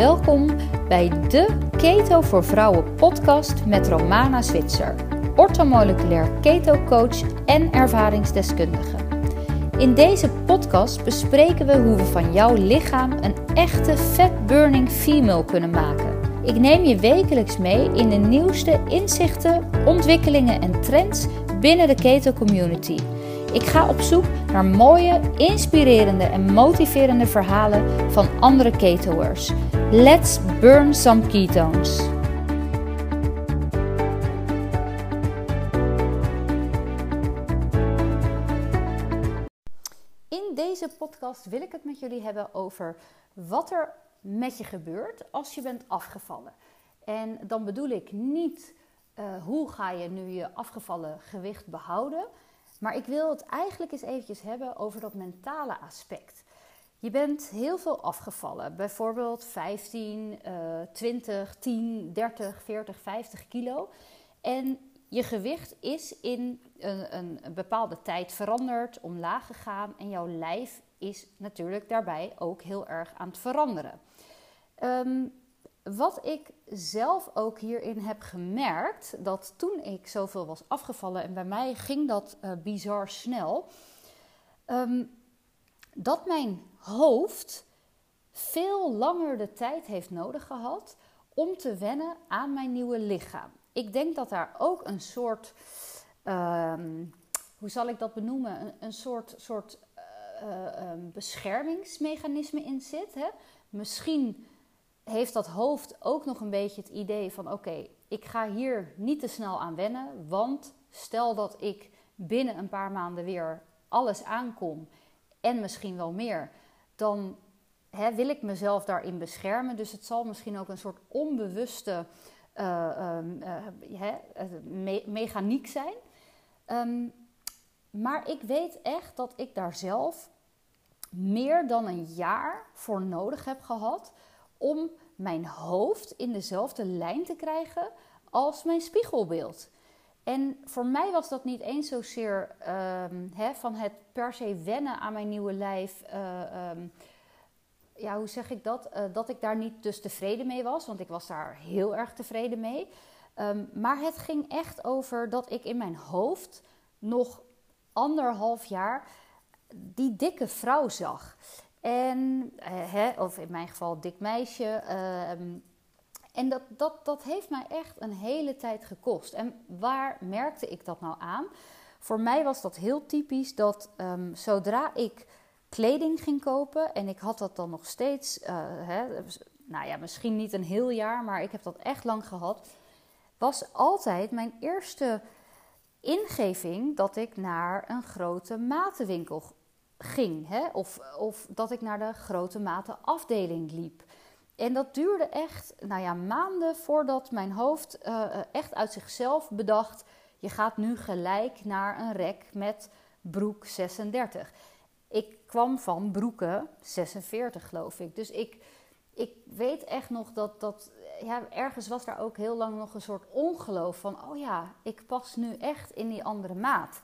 Welkom bij de Keto voor Vrouwen podcast met Romana Zwitser, orthomoleculair keto coach en ervaringsdeskundige. In deze podcast bespreken we hoe we van jouw lichaam een echte fat burning female kunnen maken. Ik neem je wekelijks mee in de nieuwste inzichten, ontwikkelingen en trends binnen de keto community. Ik ga op zoek naar mooie, inspirerende en motiverende verhalen van andere ketoers. Let's burn some ketones. In deze podcast wil ik het met jullie hebben over wat er met je gebeurt als je bent afgevallen. En dan bedoel ik niet uh, hoe ga je nu je afgevallen gewicht behouden, maar ik wil het eigenlijk eens eventjes hebben over dat mentale aspect. Je bent heel veel afgevallen, bijvoorbeeld 15, uh, 20, 10, 30, 40, 50 kilo. En je gewicht is in een, een, bepaalde tijd veranderd, omlaag gegaan en jouw lijf is natuurlijk daarbij ook heel erg aan het veranderen. Um, wat ik zelf ook hierin heb gemerkt, dat toen ik zoveel was afgevallen, en bij mij ging dat uh, bizar snel, um, dat mijn hoofd veel langer de tijd heeft nodig gehad om te wennen aan mijn nieuwe lichaam. Ik denk dat daar ook een soort, um, hoe zal ik dat benoemen, een, soort, soort uh, um, beschermingsmechanisme in zit. Hè? Misschien heeft dat hoofd ook nog een beetje het idee van: oké, ik ga hier niet te snel aan wennen, want stel dat ik binnen een paar maanden weer alles aankom en misschien wel meer, dan hè, wil ik mezelf daarin beschermen. Dus het zal misschien ook een soort onbewuste uh, uh, me mechaniek zijn. Um, maar ik weet echt dat ik daar zelf meer dan een jaar voor nodig heb gehad om mijn hoofd in dezelfde lijn te krijgen als mijn spiegelbeeld. En voor mij was dat niet eens zozeer um, van het per se wennen aan mijn nieuwe lijf. Uh, um, ja, hoe zeg ik dat? Uh, dat ik daar niet dus tevreden mee was, want ik was daar heel erg tevreden mee. Um, maar het ging echt over dat ik in mijn hoofd nog anderhalf jaar die dikke vrouw zag. En, hè, of in mijn geval dik meisje. Uh, en dat, dat, dat heeft mij echt een hele tijd gekost. En waar merkte ik dat nou aan? Voor mij was dat heel typisch dat um, zodra ik kleding ging kopen, en ik had dat dan nog steeds, uh, hè, nou ja, misschien niet een heel jaar, maar ik heb dat echt lang gehad, was altijd mijn eerste ingeving dat ik naar een grote matenwinkel ging. Hè? Of, of dat ik naar de grote matenafdeling liep. En dat duurde echt nou ja, maanden voordat mijn hoofd uh, echt uit zichzelf bedacht: je gaat nu gelijk naar een rek met broek 36. Ik kwam van broeken 46, geloof ik. Dus ik, ik weet echt nog dat, dat ja, ergens was daar ook heel lang nog een soort ongeloof van: oh ja, ik pas nu echt in die andere maat.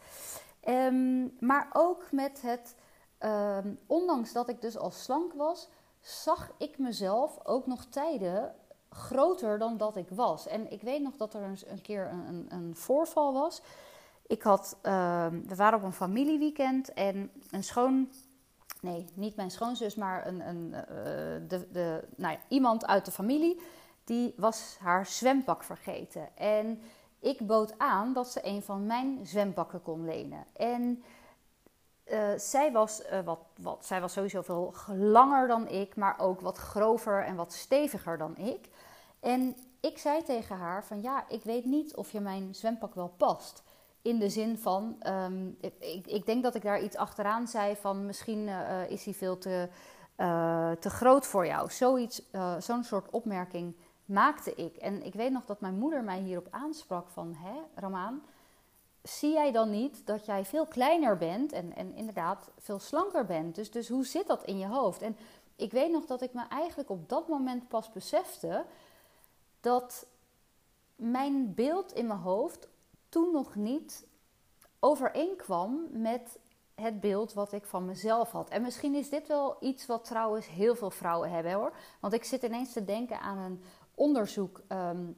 Um, maar ook met het Um, ondanks dat ik dus al slank was, zag ik mezelf ook nog tijden groter dan dat ik was. En ik weet nog dat er een, een keer een, een, voorval was. Ik had, uh, we waren op een familieweekend en een schoon, nee, niet mijn schoonzus, maar een, een, uh, de, de, nou ja, iemand uit de familie, die was haar zwempak vergeten. En ik bood aan dat ze een van mijn zwempakken kon lenen. En uh, zij, was, uh, wat, wat, zij was sowieso veel langer dan ik, maar ook wat grover en wat steviger dan ik. En ik zei tegen haar van ja, ik weet niet of je mijn zwempak wel past. In de zin van, um, ik, ik, denk dat ik daar iets achteraan zei van misschien uh, is hij veel te, te groot voor jou. Zoiets, zo'n soort opmerking maakte ik. En ik weet nog dat mijn moeder mij hierop aansprak van, hè Romaan zie jij dan niet dat jij veel kleiner bent en, en inderdaad veel slanker bent? Dus, dus hoe zit dat in je hoofd? En ik weet nog dat ik me eigenlijk op dat moment pas besefte dat mijn beeld in mijn hoofd toen nog niet overeenkwam met het beeld wat ik van mezelf had. En misschien is dit wel iets wat trouwens heel veel vrouwen hebben hoor. Want ik zit ineens te denken aan een onderzoek um,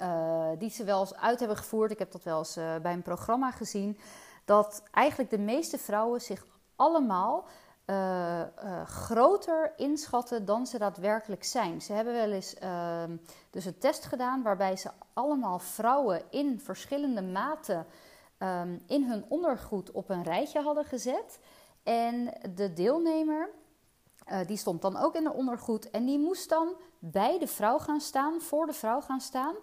uh, die ze wel eens uit hebben gevoerd. Ik heb dat wel eens uh, bij een programma gezien. Dat eigenlijk de meeste vrouwen zich allemaal uh, groter inschatten dan ze daadwerkelijk zijn. Ze hebben wel eens ehm, dus een test gedaan waarbij ze allemaal vrouwen in verschillende maten um, in hun ondergoed op een rijtje hadden gezet. En de deelnemer, die stond dan ook in de ondergoed en die moest dan bij de vrouw gaan staan, voor de vrouw gaan staan,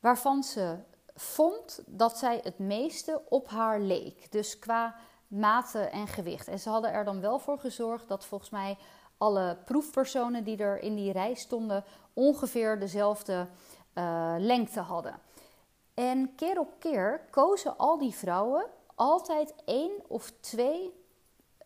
waarvan ze vond dat zij het meeste op haar leek. Dus qua maten en gewicht. En ze hadden er dan wel voor gezorgd dat volgens mij alle proefpersonen die er in die rij stonden ongeveer dezelfde uh, lengte hadden. En keer op keer kozen al die vrouwen altijd één of twee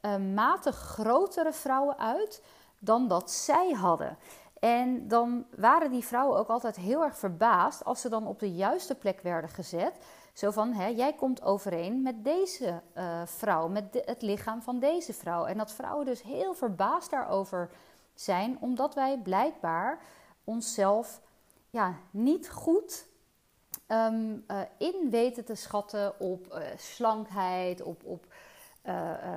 uh, maten grotere vrouwen uit dan dat zij hadden. En dan waren die vrouwen ook altijd heel erg verbaasd als ze dan op de juiste plek werden gezet. Zo van, hè, jij komt overeen met deze uh, vrouw, met het lichaam van deze vrouw. En dat vrouwen dus heel verbaasd daarover zijn, omdat wij blijkbaar onszelf ja, niet goed um, uh, in weten te schatten op uh, slankheid, op, op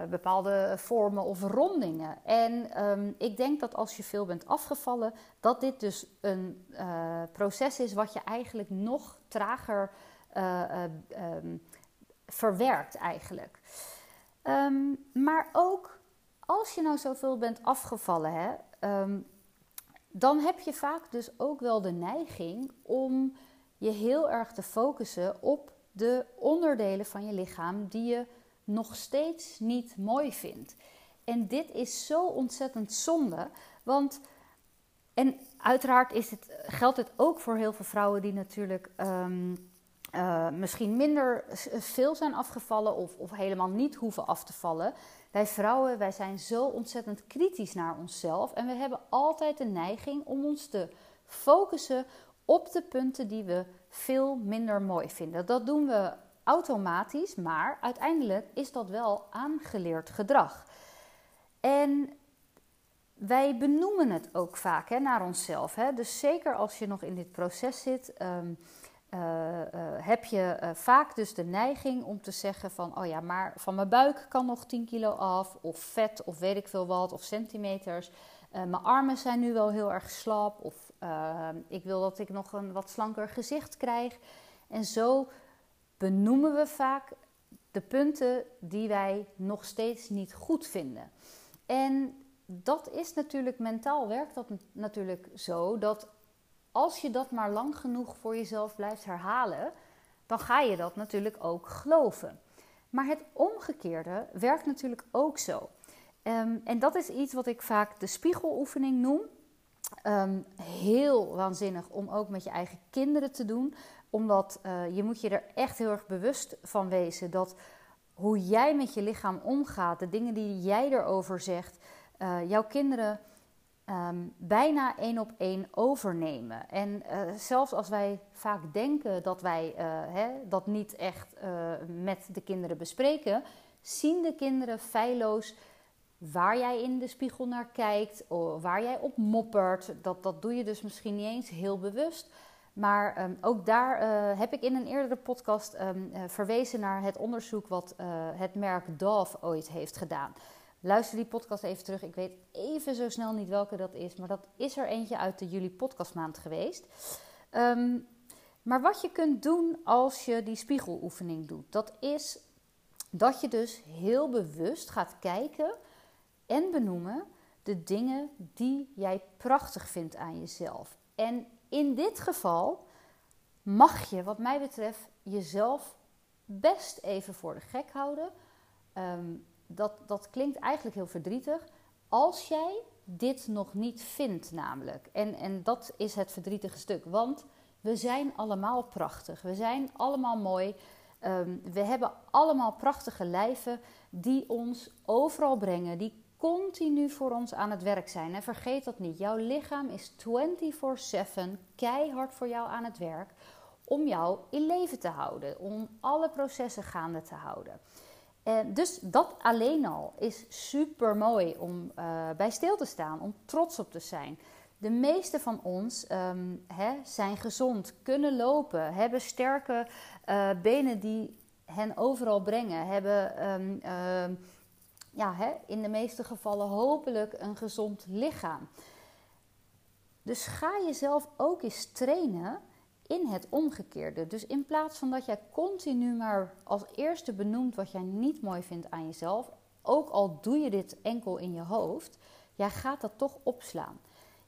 bepaalde vormen of rondingen. En um, ik denk dat als je veel bent afgevallen, dat dit dus een proces is wat je eigenlijk nog trager um, verwerkt eigenlijk. maar ook als je nou zoveel bent afgevallen, hè, dan heb je vaak dus ook wel de neiging om je heel erg te focussen op de onderdelen van je lichaam die je nog steeds niet mooi vindt. En dit is zo ontzettend zonde, want en uiteraard is het, geldt het ook voor heel veel vrouwen die natuurlijk um, uh, misschien minder veel zijn afgevallen of, of helemaal niet hoeven af te vallen. Wij vrouwen, wij zijn zo ontzettend kritisch naar onszelf en we hebben altijd de neiging om ons te focussen op de punten die we veel minder mooi vinden. Dat doen we automatisch, maar uiteindelijk is dat wel aangeleerd gedrag. En wij benoemen het ook vaak hè, naar onszelf. Hè. Dus zeker als je nog in dit proces zit, um, uh, uh, heb je uh, vaak dus de neiging om te zeggen van, oh ja, maar van mijn buik kan nog 10 kilo af, of vet, of weet ik veel wat, of centimeters. mijn armen zijn nu wel heel erg slap, of Ehm, ik wil dat ik nog een wat slanker gezicht krijg. En zo benoemen we vaak de punten die wij nog steeds niet goed vinden. En dat is natuurlijk mentaal werkt dat natuurlijk zo dat als je dat maar lang genoeg voor jezelf blijft herhalen, dan ga je dat natuurlijk ook geloven. Maar het omgekeerde werkt natuurlijk ook zo. Um, en dat is iets wat ik vaak de spiegeloefening noem. Um, heel waanzinnig om ook met je eigen kinderen te doen. Omdat uh, je moet je er echt heel erg bewust van wezen dat hoe jij met je lichaam omgaat, de dingen die jij erover zegt, uh, jouw kinderen um, bijna één op één overnemen. En uh, zelfs als wij vaak denken dat wij hè, dat niet echt met de kinderen bespreken, zien de kinderen feilloos waar jij in de spiegel naar kijkt, waar jij op moppert. Dat, dat doe je dus misschien niet eens heel bewust. Maar um, ook daar uh, heb ik in een eerdere podcast um, uh, verwezen naar het onderzoek wat uh, het merk Dove ooit heeft gedaan. Luister die podcast even terug. Ik weet even zo snel niet welke dat is, maar dat is er eentje uit de juli podcastmaand geweest. Um, maar wat je kunt doen als je die spiegeloefening doet, dat is dat je dus heel bewust gaat kijken en benoemen de dingen die jij prachtig vindt aan jezelf. En in dit geval mag je, wat mij betreft, jezelf best even voor de gek houden. Um, dat, dat klinkt eigenlijk heel verdrietig. Als jij dit nog niet vindt, namelijk. En, en dat is het verdrietige stuk. Want we zijn allemaal prachtig. We zijn allemaal mooi. Um, we hebben allemaal prachtige lijven die ons overal brengen, die continu voor ons aan het werk zijn. En vergeet dat niet. Jouw lichaam is 24/7 keihard voor jou aan het werk om jou in leven te houden, om alle processen gaande te houden. En dus dat alleen al is super mooi om uh, bij stil te staan, om trots op te zijn. De meeste van ons hè, zijn gezond, kunnen lopen, hebben sterke uh, benen die hen overal brengen, hebben um, uh, ja, hè, in de meeste gevallen hopelijk een gezond lichaam. Dus ga jezelf ook eens trainen in het omgekeerde. Dus in plaats van dat jij continu maar als eerste benoemt wat jij niet mooi vindt aan jezelf, ook al doe je dit enkel in je hoofd, jij gaat dat toch opslaan.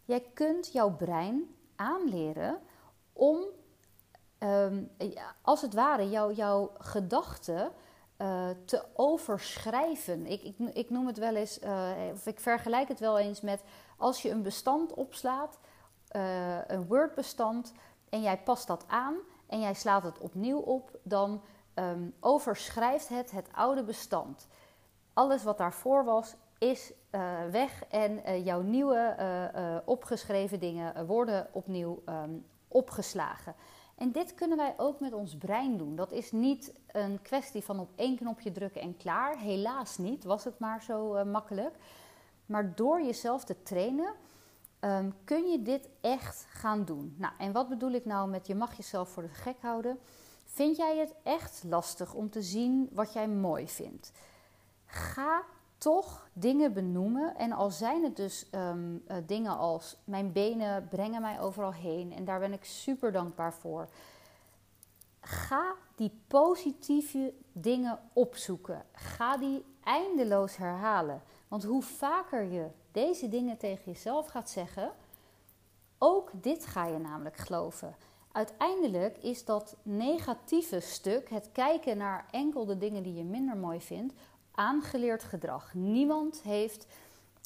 Jij kunt jouw brein aanleren om, ehm, als het ware, jouw, jouw gedachten uh, te overschrijven. Ik, ik, ik, noem het wel eens, uh, of ik vergelijk het wel eens met als je een bestand opslaat, uh, een Word-bestand, en jij past dat aan en jij slaat het opnieuw op, dan um, overschrijft het het oude bestand. Alles wat daarvoor was, is weg en jouw nieuwe opgeschreven dingen worden opnieuw um, opgeslagen. En dit kunnen wij ook met ons brein doen. Dat is niet een kwestie van op één knopje drukken en klaar. Helaas niet, was het maar zo makkelijk. Maar door jezelf te trainen, um, kun je dit echt gaan doen. Nou, en wat bedoel ik nou met je mag jezelf voor de gek houden? Vind jij het echt lastig om te zien wat jij mooi vindt? Ga toch dingen benoemen. En al zijn het dus um, uh, dingen als mijn benen brengen mij overal heen en daar ben ik super dankbaar voor. Ga die positieve dingen opzoeken. Ga die eindeloos herhalen. Want hoe vaker je deze dingen tegen jezelf gaat zeggen, ook dit ga je namelijk geloven. Uiteindelijk is dat negatieve stuk, het kijken naar enkel de dingen die je minder mooi vindt, aangeleerd gedrag. Niemand heeft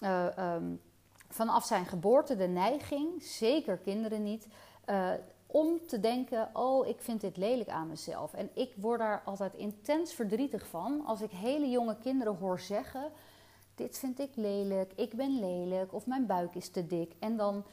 uh, um, vanaf zijn geboorte de neiging, zeker kinderen niet, uh, om te denken: oh, ik vind dit lelijk aan mezelf. En ik word daar altijd intens verdrietig van als ik hele jonge kinderen hoor zeggen: dit vind ik lelijk, ik ben lelijk of mijn buik is te dik. En dan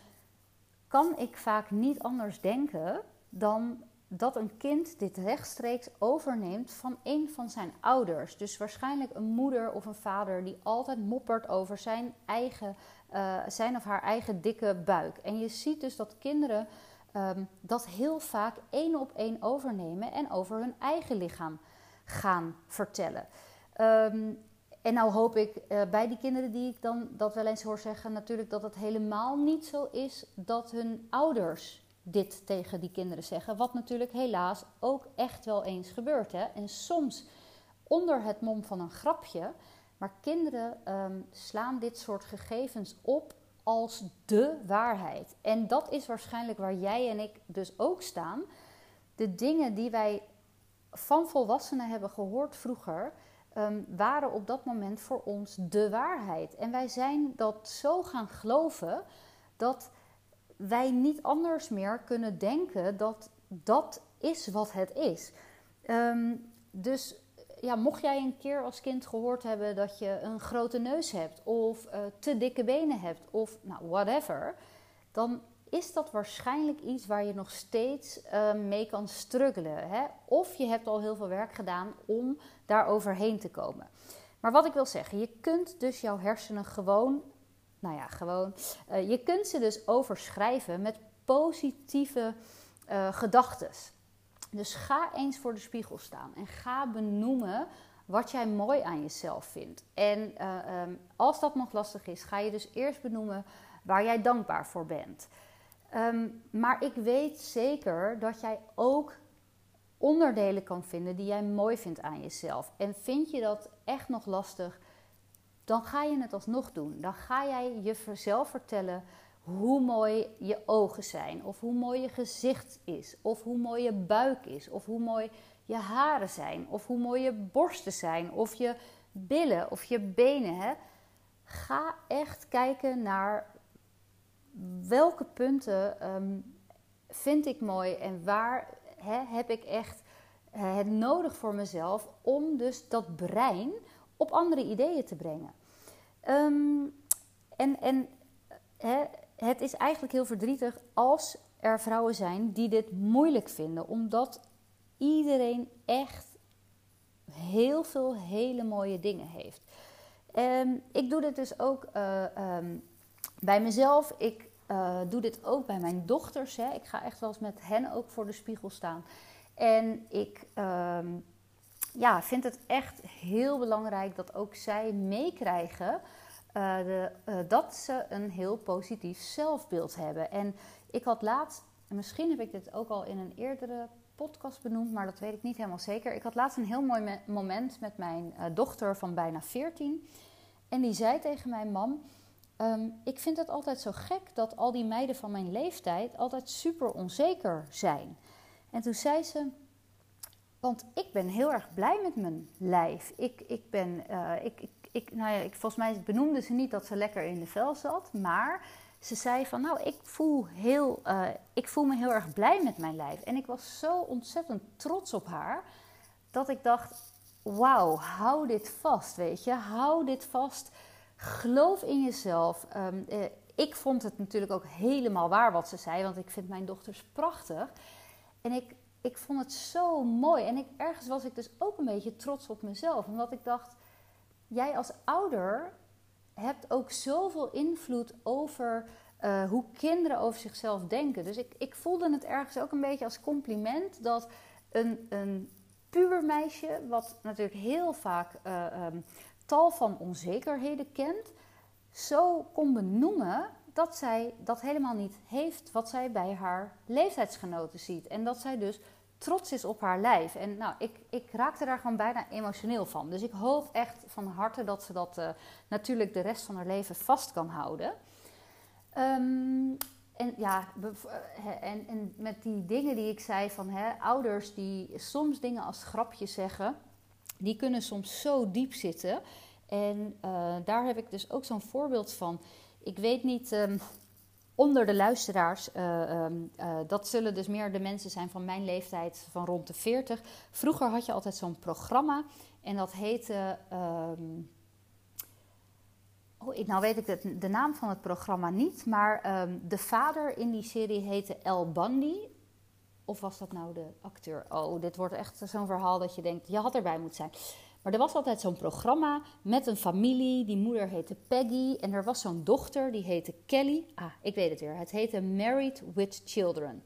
kan ik vaak niet anders denken dan dat een kind dit rechtstreeks overneemt van een van zijn ouders. Dus waarschijnlijk een moeder of een vader die altijd moppert over zijn, eigen, uh, zijn of haar eigen dikke buik. En je ziet dus dat kinderen um, dat heel vaak één op één overnemen en over hun eigen lichaam gaan vertellen. Um, en nou hoop ik uh, bij die kinderen die ik dan dat wel eens hoor zeggen, natuurlijk dat het helemaal niet zo is dat hun ouders dit tegen die kinderen zeggen. Wat natuurlijk helaas ook echt wel eens gebeurt. Hè? En soms onder het mom van een grapje. Maar kinderen um, slaan dit soort gegevens op als de waarheid. En dat is waarschijnlijk waar jij en ik dus ook staan. De dingen die wij van volwassenen hebben gehoord vroeger um, waren op dat moment voor ons de waarheid. En wij zijn dat zo gaan geloven dat wij niet anders meer kunnen denken dat dat is wat het is. Um, dus ja, mocht jij een keer als kind gehoord hebben dat je een grote neus hebt, of uh, te dikke benen hebt, of nou, whatever, dan is dat waarschijnlijk iets waar je nog steeds uh, mee kan struggelen. Hè? Of je hebt al heel veel werk gedaan om daar overheen te komen. Maar wat ik wil zeggen, je kunt dus jouw hersenen gewoon, nou ja, gewoon, uh, je kunt ze dus overschrijven met positieve uh, gedachten. Dus ga eens voor de spiegel staan en ga benoemen wat jij mooi aan jezelf vindt. En uh, um, als dat nog lastig is, ga je dus eerst benoemen waar jij dankbaar voor bent. Um, maar ik weet zeker dat jij ook onderdelen kan vinden die jij mooi vindt aan jezelf. En vind je dat echt nog lastig, dan ga je het alsnog doen. Dan ga jij jezelf vertellen hoe mooi je ogen zijn, of hoe mooi je gezicht is, of hoe mooi je buik is, of hoe mooi je haren zijn, of hoe mooi je borsten zijn, of je billen of je benen. Hè? Ga echt kijken naar welke punten um, vind ik mooi en waar hè, heb ik echt uh, het nodig voor mezelf om dus dat brein op andere ideeën te brengen. Um, en en het is eigenlijk heel verdrietig als er vrouwen zijn die dit moeilijk vinden, omdat iedereen echt heel veel hele mooie dingen heeft. En ik doe dit dus ook eh, ehm, bij mezelf. Ik uh, doe dit ook bij mijn dochters. Hè. Ik ga echt wel eens met hen ook voor de spiegel staan. En ik ehm, ja, vind het echt heel belangrijk dat ook zij meekrijgen uh, de, dat ze een heel positief zelfbeeld hebben. En ik had laatst, misschien heb ik dit ook al in een eerdere podcast benoemd, maar dat weet ik niet helemaal zeker. Ik had laatst een heel mooi moment met mijn dochter van bijna 14. En die zei tegen mijn mam: ehm, Ik vind het altijd zo gek dat al die meiden van mijn leeftijd altijd super onzeker zijn. En toen zei ze: Want ik ben heel erg blij met mijn lijf. Ik, ik ben, uh, ik, ik, ik, nou ja, ik, volgens mij benoemde ze niet dat ze lekker in de vel zat, maar ze zei van nou, ik voel, heel, uh, ik voel me heel erg blij met mijn lijf. En ik was zo ontzettend trots op haar dat ik dacht, wauw, hou dit vast, weet je. Hou dit vast. Geloof in jezelf. Um, eh, ik vond het natuurlijk ook helemaal waar wat ze zei, want ik vind mijn dochters prachtig. En ik, ik vond het zo mooi. En ik, ergens was ik dus ook een beetje trots op mezelf, omdat ik dacht, jij als ouder hebt ook zoveel invloed over uh, hoe kinderen over zichzelf denken. Dus ik, ik voelde het ergens ook een beetje als compliment dat een, een pubermeisje, wat natuurlijk heel vaak uh, um, tal van onzekerheden kent, zo kon benoemen dat zij dat helemaal niet heeft wat zij bij haar leeftijdsgenoten ziet. En dat zij dus trots is op haar lijf. En nou, ik, ik raakte daar gewoon bijna emotioneel van. Dus ik hoop echt van harte dat ze dat uh, natuurlijk de rest van haar leven vast kan houden. Um, en ja, eh, en, en met die dingen die ik zei van hè, ouders die soms dingen als grapjes zeggen, die kunnen soms zo diep zitten. En uh, daar heb ik dus ook zo'n voorbeeld van. Ik weet niet, um, onder de luisteraars, uh, um, uh, dat zullen dus meer de mensen zijn van mijn leeftijd, van rond de 40. Vroeger had je altijd zo'n programma en dat heette. Um, Oh, nou weet ik de, naam van het programma niet, maar um, de vader in die serie heette El Bundy. Of was dat nou de acteur? Oh, dit wordt echt zo'n verhaal dat je denkt, je had erbij moeten zijn. Maar er was altijd zo'n programma met een familie. Die moeder heette Peggy. En er was zo'n dochter, die heette Kelly. Ah, ik weet het weer. Het heette Married with Children.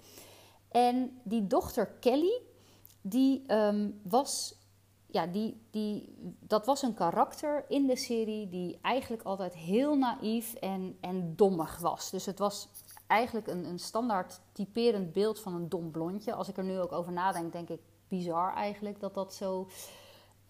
En die dochter Kelly, die um, was ja, die, die, dat was een karakter in de serie die eigenlijk altijd heel naïef en, en dommig was. Dus het was eigenlijk een, een standaard typerend beeld van een dom blondje. Als ik er nu ook over nadenk, denk ik bizar eigenlijk dat dat zo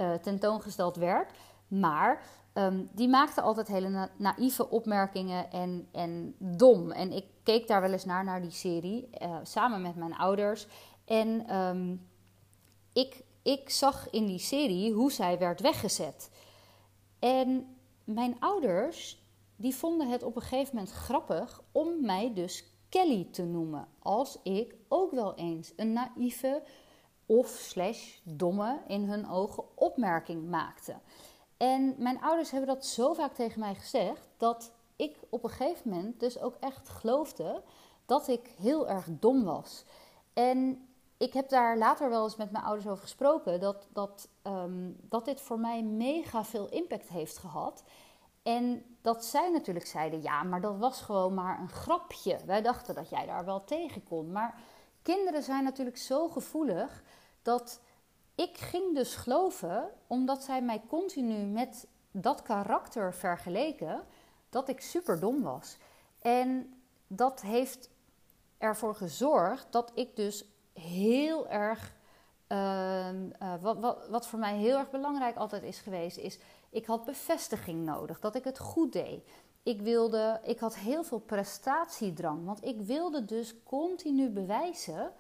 uh, tentoongesteld werd. Maar um, die maakte altijd hele na naïeve opmerkingen en, en dom. En ik keek daar wel eens naar, naar die serie, uh, samen met mijn ouders. En um, ik ik zag in die serie hoe zij werd weggezet. En mijn ouders, die vonden het op een gegeven moment grappig om mij dus Kelly te noemen. Als ik ook wel eens een naïeve of slash domme in hun ogen opmerking maakte. En mijn ouders hebben dat zo vaak tegen mij gezegd dat ik op een gegeven moment dus ook echt geloofde dat ik heel erg dom was. En ik heb daar later wel eens met mijn ouders over gesproken. Dat, dat, um, dat dit voor mij mega veel impact heeft gehad. En dat zij natuurlijk zeiden: ja, maar dat was gewoon maar een grapje. Wij dachten dat jij daar wel tegen kon. Maar kinderen zijn natuurlijk zo gevoelig dat ik ging dus geloven, omdat zij mij continu met dat karakter vergeleken, dat ik super dom was. En dat heeft ervoor gezorgd dat ik dus heel erg. Uh, uh, wat, wat, wat voor mij heel erg belangrijk altijd is geweest, is ik had bevestiging nodig, dat ik het goed deed. Ik, wilde, ik had heel veel prestatiedrang, want ik wilde dus continu bewijzen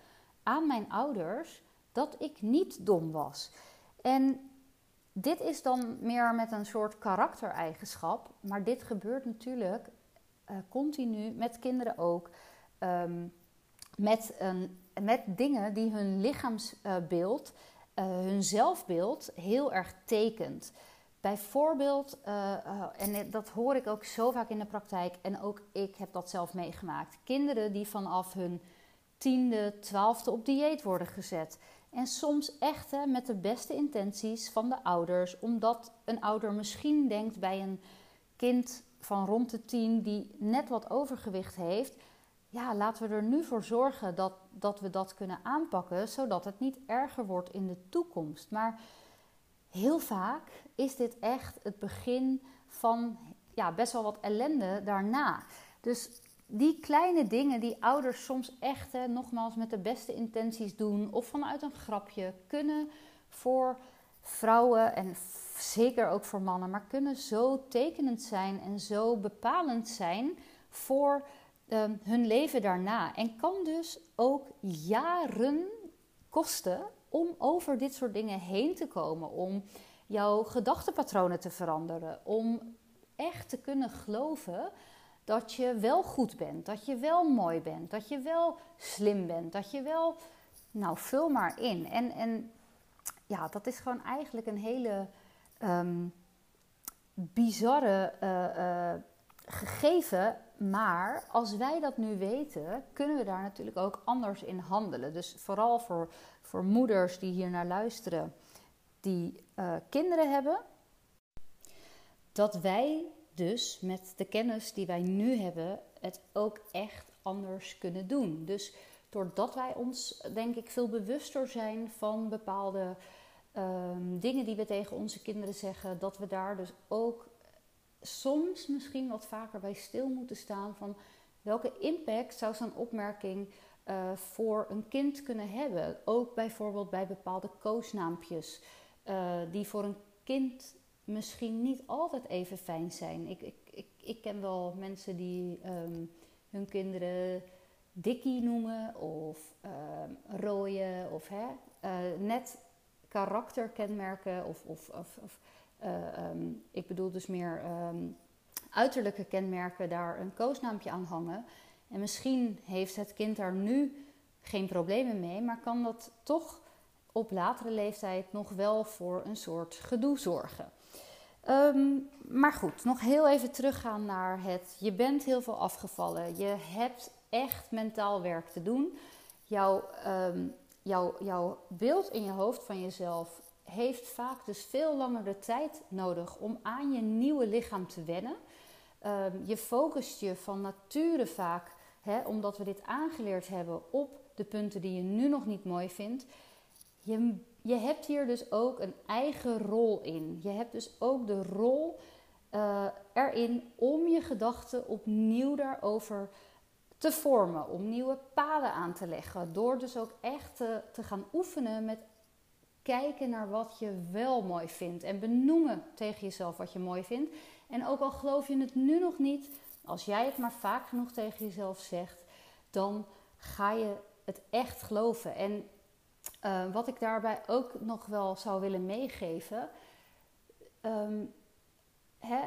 aan mijn ouders dat ik niet dom was. En dit is dan meer met een soort karaktereigenschap, maar dit gebeurt natuurlijk uh, continu met kinderen ook. Um, met, een, met dingen die hun lichaamsbeeld, uh, hun zelfbeeld heel erg tekent. Bijvoorbeeld, uh, en dat hoor ik ook zo vaak in de praktijk, en ook ik heb dat zelf meegemaakt. Kinderen die vanaf hun tiende, twaalfde op dieet worden gezet. En soms echt hè, met de beste intenties van de ouders, omdat een ouder misschien denkt bij een kind van rond de tien die net wat overgewicht heeft, ja, laten we er nu voor zorgen dat, dat we dat kunnen aanpakken, zodat het niet erger wordt in de toekomst. Maar heel vaak is dit echt het begin van ja, best wel wat ellende daarna. Dus die kleine dingen die ouders soms echt, hè, nogmaals, met de beste intenties doen of vanuit een grapje, kunnen voor vrouwen en zeker ook voor mannen, maar kunnen zo tekenend zijn en zo bepalend zijn voor Ehm, hun leven daarna. En kan dus ook jaren kosten om over dit soort dingen heen te komen. Om jouw gedachtenpatronen te veranderen. Om echt te kunnen geloven dat je wel goed bent. Dat je wel mooi bent. Dat je wel slim bent. Dat je wel. Nou, vul maar in. En, en ja, dat is gewoon eigenlijk een hele um, bizarre uh, uh, gegeven maar als wij dat nu weten, kunnen we daar natuurlijk ook anders in handelen. Dus vooral voor, voor moeders die hier naar luisteren, die uh, kinderen hebben, dat wij dus met de kennis die wij nu hebben, het ook echt anders kunnen doen. Dus doordat wij ons, denk ik, veel bewuster zijn van bepaalde um, dingen die we tegen onze kinderen zeggen, dat we daar dus ook soms misschien wat vaker bij stil moeten staan van welke impact zou zo'n opmerking uh, voor een kind kunnen hebben. Ook bijvoorbeeld bij bepaalde koosnaampjes, uh, die voor een kind misschien niet altijd even fijn zijn. Ik, ik, ik, ik ken wel mensen die um, hun kinderen dikkie noemen of um, of hè, uh, net karakterkenmerken of, of, of, of uh, um, ik bedoel dus meer uiterlijke kenmerken daar een koosnaampje aan hangen. En misschien heeft het kind daar nu geen problemen mee, maar kan dat toch op latere leeftijd nog wel voor een soort gedoe zorgen. Um, maar goed, nog heel even teruggaan naar het. Je bent heel veel afgevallen. Je hebt echt mentaal werk te doen. Jouw, um, jouw, jouw beeld in je hoofd van jezelf heeft vaak dus veel langer de tijd nodig om aan je nieuwe lichaam te wennen. Um, je focust je van nature vaak, hè, omdat we dit aangeleerd hebben, op de punten die je nu nog niet mooi vindt. Je, je hebt hier dus ook een eigen rol in. Je hebt dus ook de rol uh, erin om je gedachten opnieuw daarover te vormen, om nieuwe paden aan te leggen. Door dus ook echt te, te gaan oefenen met kijken naar wat je wel mooi vindt en benoemen tegen jezelf wat je mooi vindt. En ook al geloof je het nu nog niet, als jij het maar vaak genoeg tegen jezelf zegt, dan ga je het echt geloven. En uh, wat ik daarbij ook nog wel zou willen meegeven. Um, hè,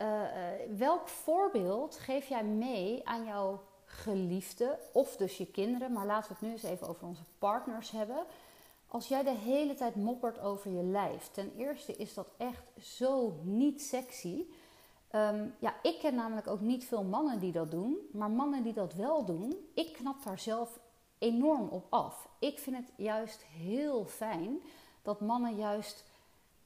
uh, uh, welk voorbeeld geef jij mee aan jouw geliefde of dus je kinderen, maar laten we het nu eens even over onze partners hebben. Als jij de hele tijd moppert over je lijf, ten eerste is dat echt zo niet sexy. Um, ja, ik ken namelijk ook niet veel mannen die dat doen, maar mannen die dat wel doen, ik knap daar zelf enorm op af. Ik vind het juist heel fijn dat mannen juist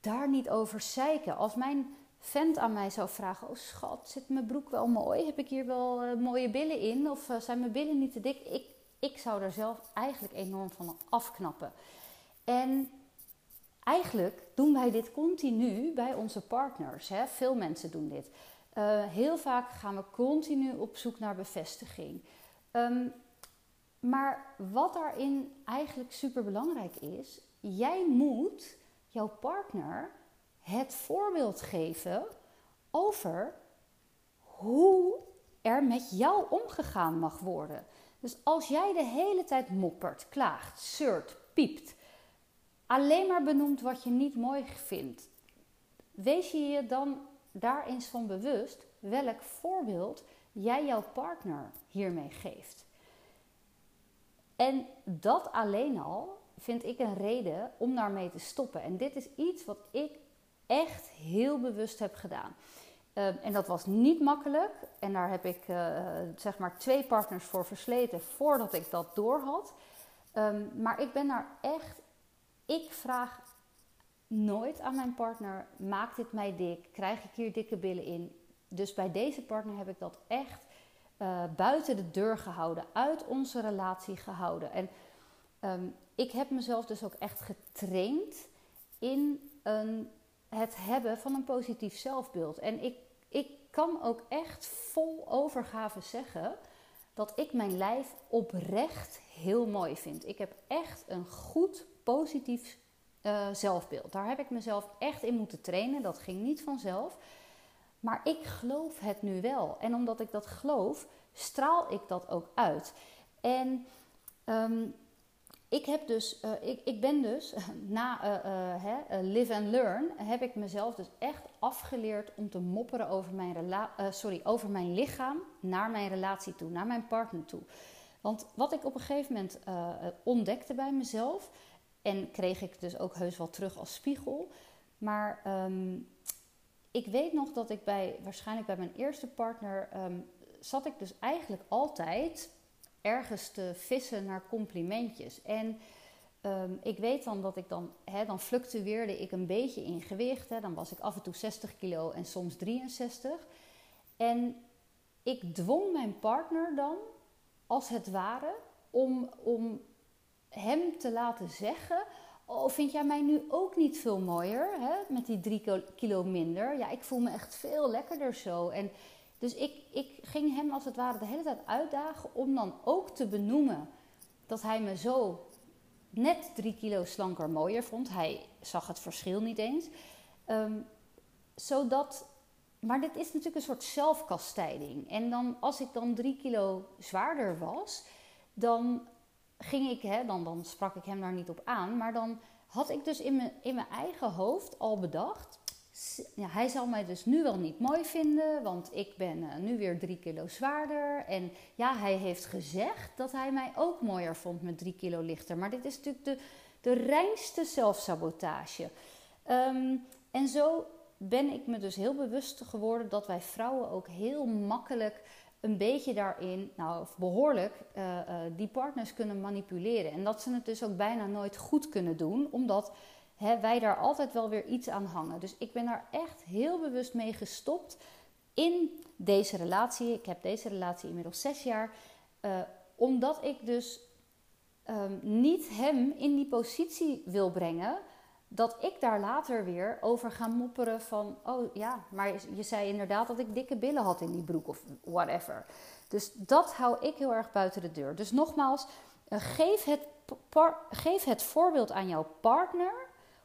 daar niet over zeiken. Als mijn vent aan mij zou vragen: Oh schat, zit mijn broek wel mooi? Heb ik hier wel uh, mooie billen in? Of uh, zijn mijn billen niet te dik? Ik, ik zou daar zelf eigenlijk enorm van afknappen. En eigenlijk doen wij dit continu bij onze partners. Hè? Veel mensen doen dit. Uh, heel vaak gaan we continu op zoek naar bevestiging. Um, maar wat daarin eigenlijk super belangrijk is, jij moet jouw partner het voorbeeld geven over hoe er met jou omgegaan mag worden. Dus als jij de hele tijd moppert, klaagt, zeurt, piept, alleen maar benoemt wat je niet mooi vindt, wees je je dan daar eens van bewust welk voorbeeld jij jouw partner hiermee geeft. En dat alleen al vind ik een reden om daarmee te stoppen. En dit is iets wat ik echt heel bewust heb gedaan. Uh, en dat was niet makkelijk. En daar heb ik uh, zeg maar twee partners voor versleten voordat ik dat door had. Ehm, maar ik ben daar echt. Ik vraag nooit aan mijn partner: maakt dit mij dik? Krijg ik hier dikke billen in? Dus bij deze partner heb ik dat echt uh, buiten de deur gehouden, uit onze relatie gehouden. En ehm, ik heb mezelf dus ook echt getraind in een, het hebben van een positief zelfbeeld. En ik, ik kan ook echt vol overgave zeggen dat ik mijn lijf oprecht heel mooi vind. Ik heb echt een goed positief uh, zelfbeeld. Daar heb ik mezelf echt in moeten trainen. Dat ging niet vanzelf. Maar ik geloof het nu wel. En omdat ik dat geloof, straal ik dat ook uit. En um, ik, heb dus, uh, ik, ik ben dus na uh, uh, live and learn, heb ik mezelf dus echt afgeleerd om te mopperen over mijn, sorry, over mijn lichaam naar mijn relatie toe, naar mijn partner toe. Want wat ik op een gegeven moment ontdekte bij mezelf, en kreeg ik dus ook heus wel terug als spiegel, maar um, ik weet nog dat ik bij, waarschijnlijk bij mijn eerste partner, um, zat ik dus eigenlijk altijd ergens te vissen naar complimentjes. En ehm, ik weet dan dat ik dan, hè, dan fluctueerde ik een beetje in gewicht. Dan was ik af en toe 60 kilo en soms 63. En ik dwong mijn partner dan, als het ware, om, om hem te laten zeggen Oh, vind jij mij nu ook niet veel mooier? Hè? Met die drie kilo minder. Ja, ik voel me echt veel lekkerder zo. En dus ik, ik ging hem als het ware de hele tijd uitdagen om dan ook te benoemen dat hij me zo net drie kilo slanker mooier vond. Hij zag het verschil niet eens. Um, zodat, maar dit is natuurlijk een soort zelfkastijding. En dan, als ik dan drie kilo zwaarder was, dan ging ik, hè, dan, dan sprak ik hem daar niet op aan, maar dan had ik dus in mijn, in mijn eigen hoofd al bedacht. Ja, hij zal mij dus nu wel niet mooi vinden, want ik ben uh, nu weer drie kilo zwaarder. En ja, hij heeft gezegd dat hij mij ook mooier vond met drie kilo lichter. Maar dit is natuurlijk de, de reinste zelfsabotage. Um, en zo ben ik me dus heel bewust geworden dat wij vrouwen ook heel makkelijk een beetje daarin, nou behoorlijk, uh, uh, die partners kunnen manipuleren. En dat ze het dus ook bijna nooit goed kunnen doen, omdat hè, wij daar altijd wel weer iets aan hangen. Dus ik ben daar echt heel bewust mee gestopt in deze relatie. Ik heb deze relatie inmiddels zes jaar, uh, omdat ik dus um, niet hem in die positie wil brengen dat ik daar later weer over ga mopperen van, oh ja, maar je zei inderdaad dat ik dikke billen had in die broek of whatever. Dus dat hou ik heel erg buiten de deur. Dus nogmaals, eh, geef het, geef het voorbeeld aan jouw partner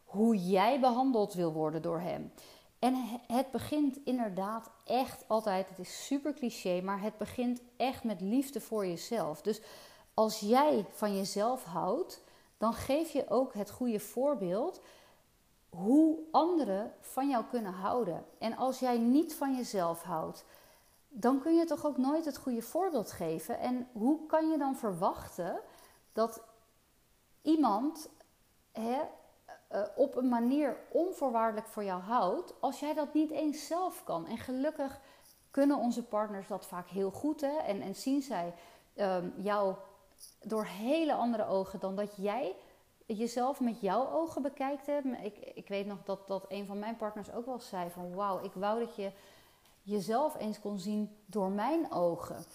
hoe jij behandeld wil worden door hem. En het begint inderdaad echt altijd, het is super cliché, maar het begint echt met liefde voor jezelf. Dus als jij van jezelf houdt, dan geef je ook het goede voorbeeld hoe anderen van jou kunnen houden. En als jij niet van jezelf houdt, dan kun je toch ook nooit het goede voorbeeld geven. En hoe kan je dan verwachten dat iemand hè, eh, op een manier onvoorwaardelijk voor jou houdt, als jij dat niet eens zelf kan? En gelukkig kunnen onze partners dat vaak heel goed hè? En, en zien zij um, jou door hele andere ogen dan dat jij jezelf met jouw ogen bekijkt. Hè. Ik, ik weet nog dat, dat een van mijn partners ook wel zei van wauw, ik wou dat je jezelf eens kon zien door mijn ogen.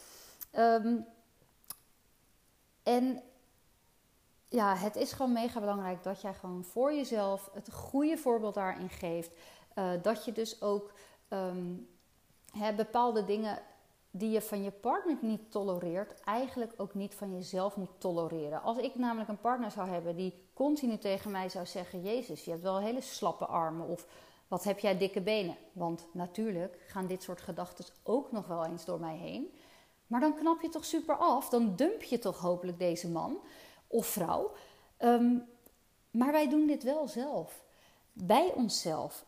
Um, en ja, het is gewoon mega belangrijk dat jij gewoon voor jezelf het goede voorbeeld daarin geeft. Uh, dat je dus ook um, hè, bepaalde dingen die je van je partner niet tolereert, eigenlijk ook niet van jezelf moet tolereren. Als ik namelijk een partner zou hebben die continu tegen mij zou zeggen: Jezus, je hebt wel hele slappe armen. Of wat heb jij dikke benen? Want natuurlijk gaan dit soort gedachten ook nog wel eens door mij heen. Maar dan knap je toch super af. Dan dump je toch hopelijk deze man of vrouw. Um, maar wij doen dit wel zelf. Bij onszelf.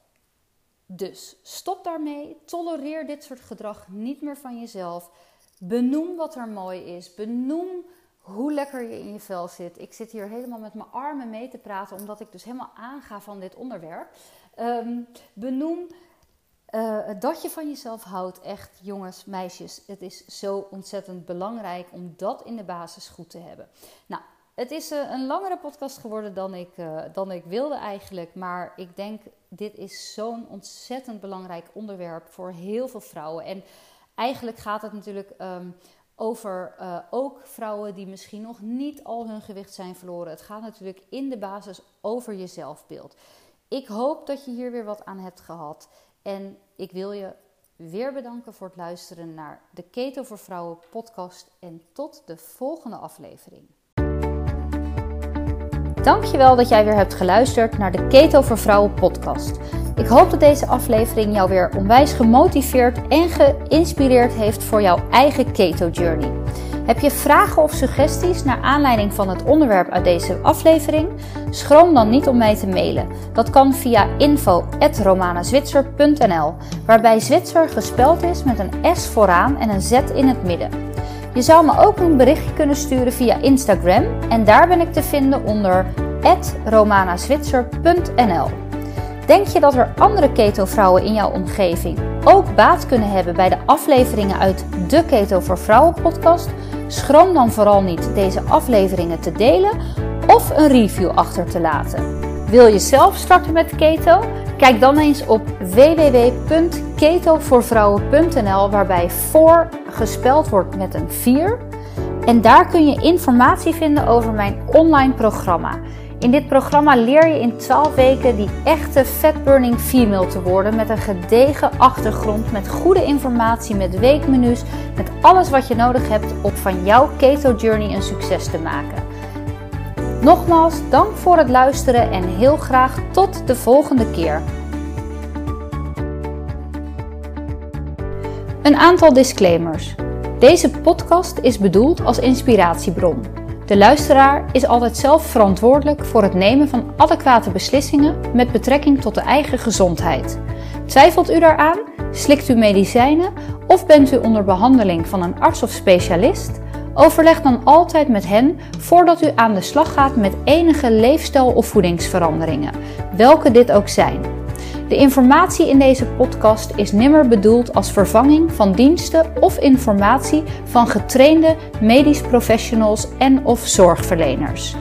Dus stop daarmee. Tolereer dit soort gedrag niet meer van jezelf. Benoem wat er mooi is. Benoem hoe lekker je in je vel zit. Ik zit hier helemaal met mijn armen mee te praten, omdat ik dus helemaal aanga van dit onderwerp. Um, benoem uh, dat je van jezelf houdt. Echt, jongens, meisjes, het is zo ontzettend belangrijk om dat in de basis goed te hebben. Nou, het is uh, een langere podcast geworden dan ik, uh, dan ik wilde eigenlijk. Maar ik denk, dit is zo'n ontzettend belangrijk onderwerp voor heel veel vrouwen. En eigenlijk gaat het natuurlijk um, over uh, ook vrouwen die misschien nog niet al hun gewicht zijn verloren. Het gaat natuurlijk in de basis over je zelfbeeld. Ik hoop dat je hier weer wat aan hebt gehad. En ik wil je weer bedanken voor het luisteren naar de Keto voor Vrouwen podcast. En tot de volgende aflevering. Dankjewel dat jij weer hebt geluisterd naar de Keto voor Vrouwen podcast. Ik hoop dat deze aflevering jou weer onwijs gemotiveerd en geïnspireerd heeft voor jouw eigen keto journey. Heb je vragen of suggesties naar aanleiding van het onderwerp uit deze aflevering? Schroom dan niet om mij te mailen. Dat kan via info@romanazwitser.nl, waarbij Zwitser gespeld is met een S vooraan en een Z in het midden. Je zou me ook een berichtje kunnen sturen via Instagram en daar ben ik te vinden onder romanazwitser.nl. Denk je dat er andere keto-vrouwen in jouw omgeving ook baat kunnen hebben bij de afleveringen uit de Keto voor Vrouwen podcast? Schroom dan vooral niet deze afleveringen te delen of een review achter te laten. Wil je zelf starten met keto? Kijk dan eens op www.ketovoorvrouwen.nl waarbij voor gespeld wordt met een 4. En daar kun je informatie vinden over mijn online programma. In dit programma leer je in 12 weken die echte fatburning female te worden met een gedegen achtergrond, met goede informatie, met weekmenu's, met alles wat je nodig hebt om van jouw keto journey een succes te maken. Nogmaals, dank voor het luisteren en heel graag tot de volgende keer. Een aantal disclaimers. Deze podcast is bedoeld als inspiratiebron. De luisteraar is altijd zelf verantwoordelijk voor het nemen van adequate beslissingen met betrekking tot de eigen gezondheid. Twijfelt u daaraan? Slikt u medicijnen of bent u onder behandeling van een arts of specialist? Overleg dan altijd met hen voordat u aan de slag gaat met enige leefstijl- of voedingsveranderingen, welke dit ook zijn. De informatie in deze podcast is nimmer bedoeld als vervanging van diensten of informatie van getrainde medisch professionals en of zorgverleners.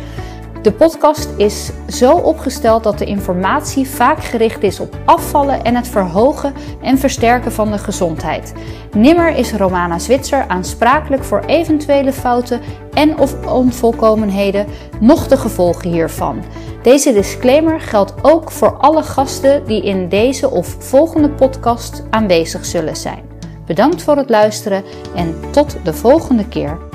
De podcast is zo opgesteld dat de informatie vaak gericht is op afvallen en het verhogen en versterken van de gezondheid. Nimmer is Romana Zwitser aansprakelijk voor eventuele fouten en of onvolkomenheden, noch de gevolgen hiervan. Deze disclaimer geldt ook voor alle gasten die in deze of volgende podcast aanwezig zullen zijn. Bedankt voor het luisteren en tot de volgende keer.